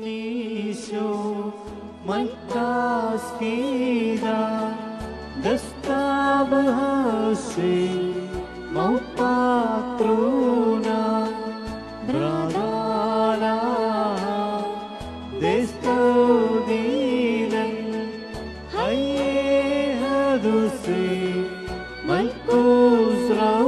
مقديشو مركز فيدا دستا بهاسي موباترونا برادانا دستو دينا هاي هادوسي ملكوز راو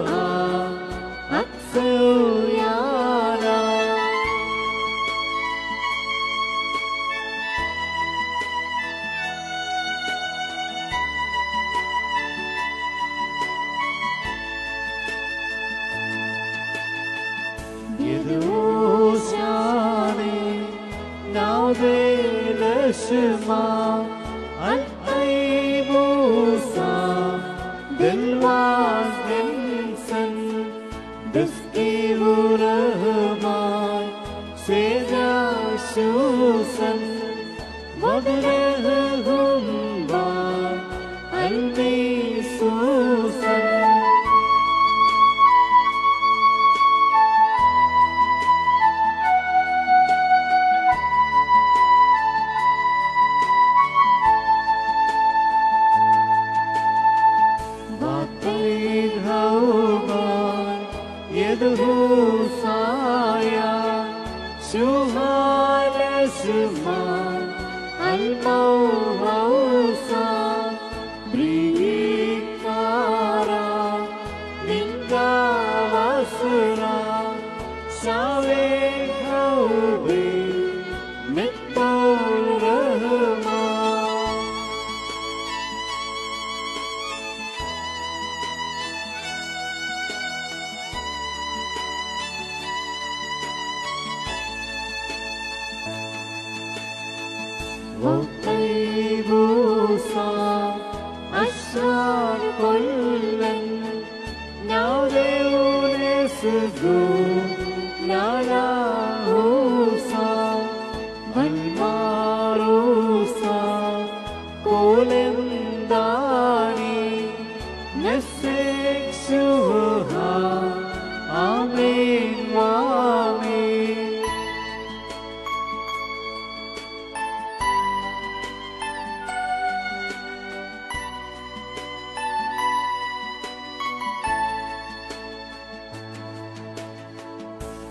لشما الطيب وصا دلواز دلسن دسكي ورهمان سيدا شوسن مدرهم सुहलसुमा अल्मसा प्रि मिता असुरा सवे मितर وطيبوسا أشرار كلا ناوديون سدو نالاهوسا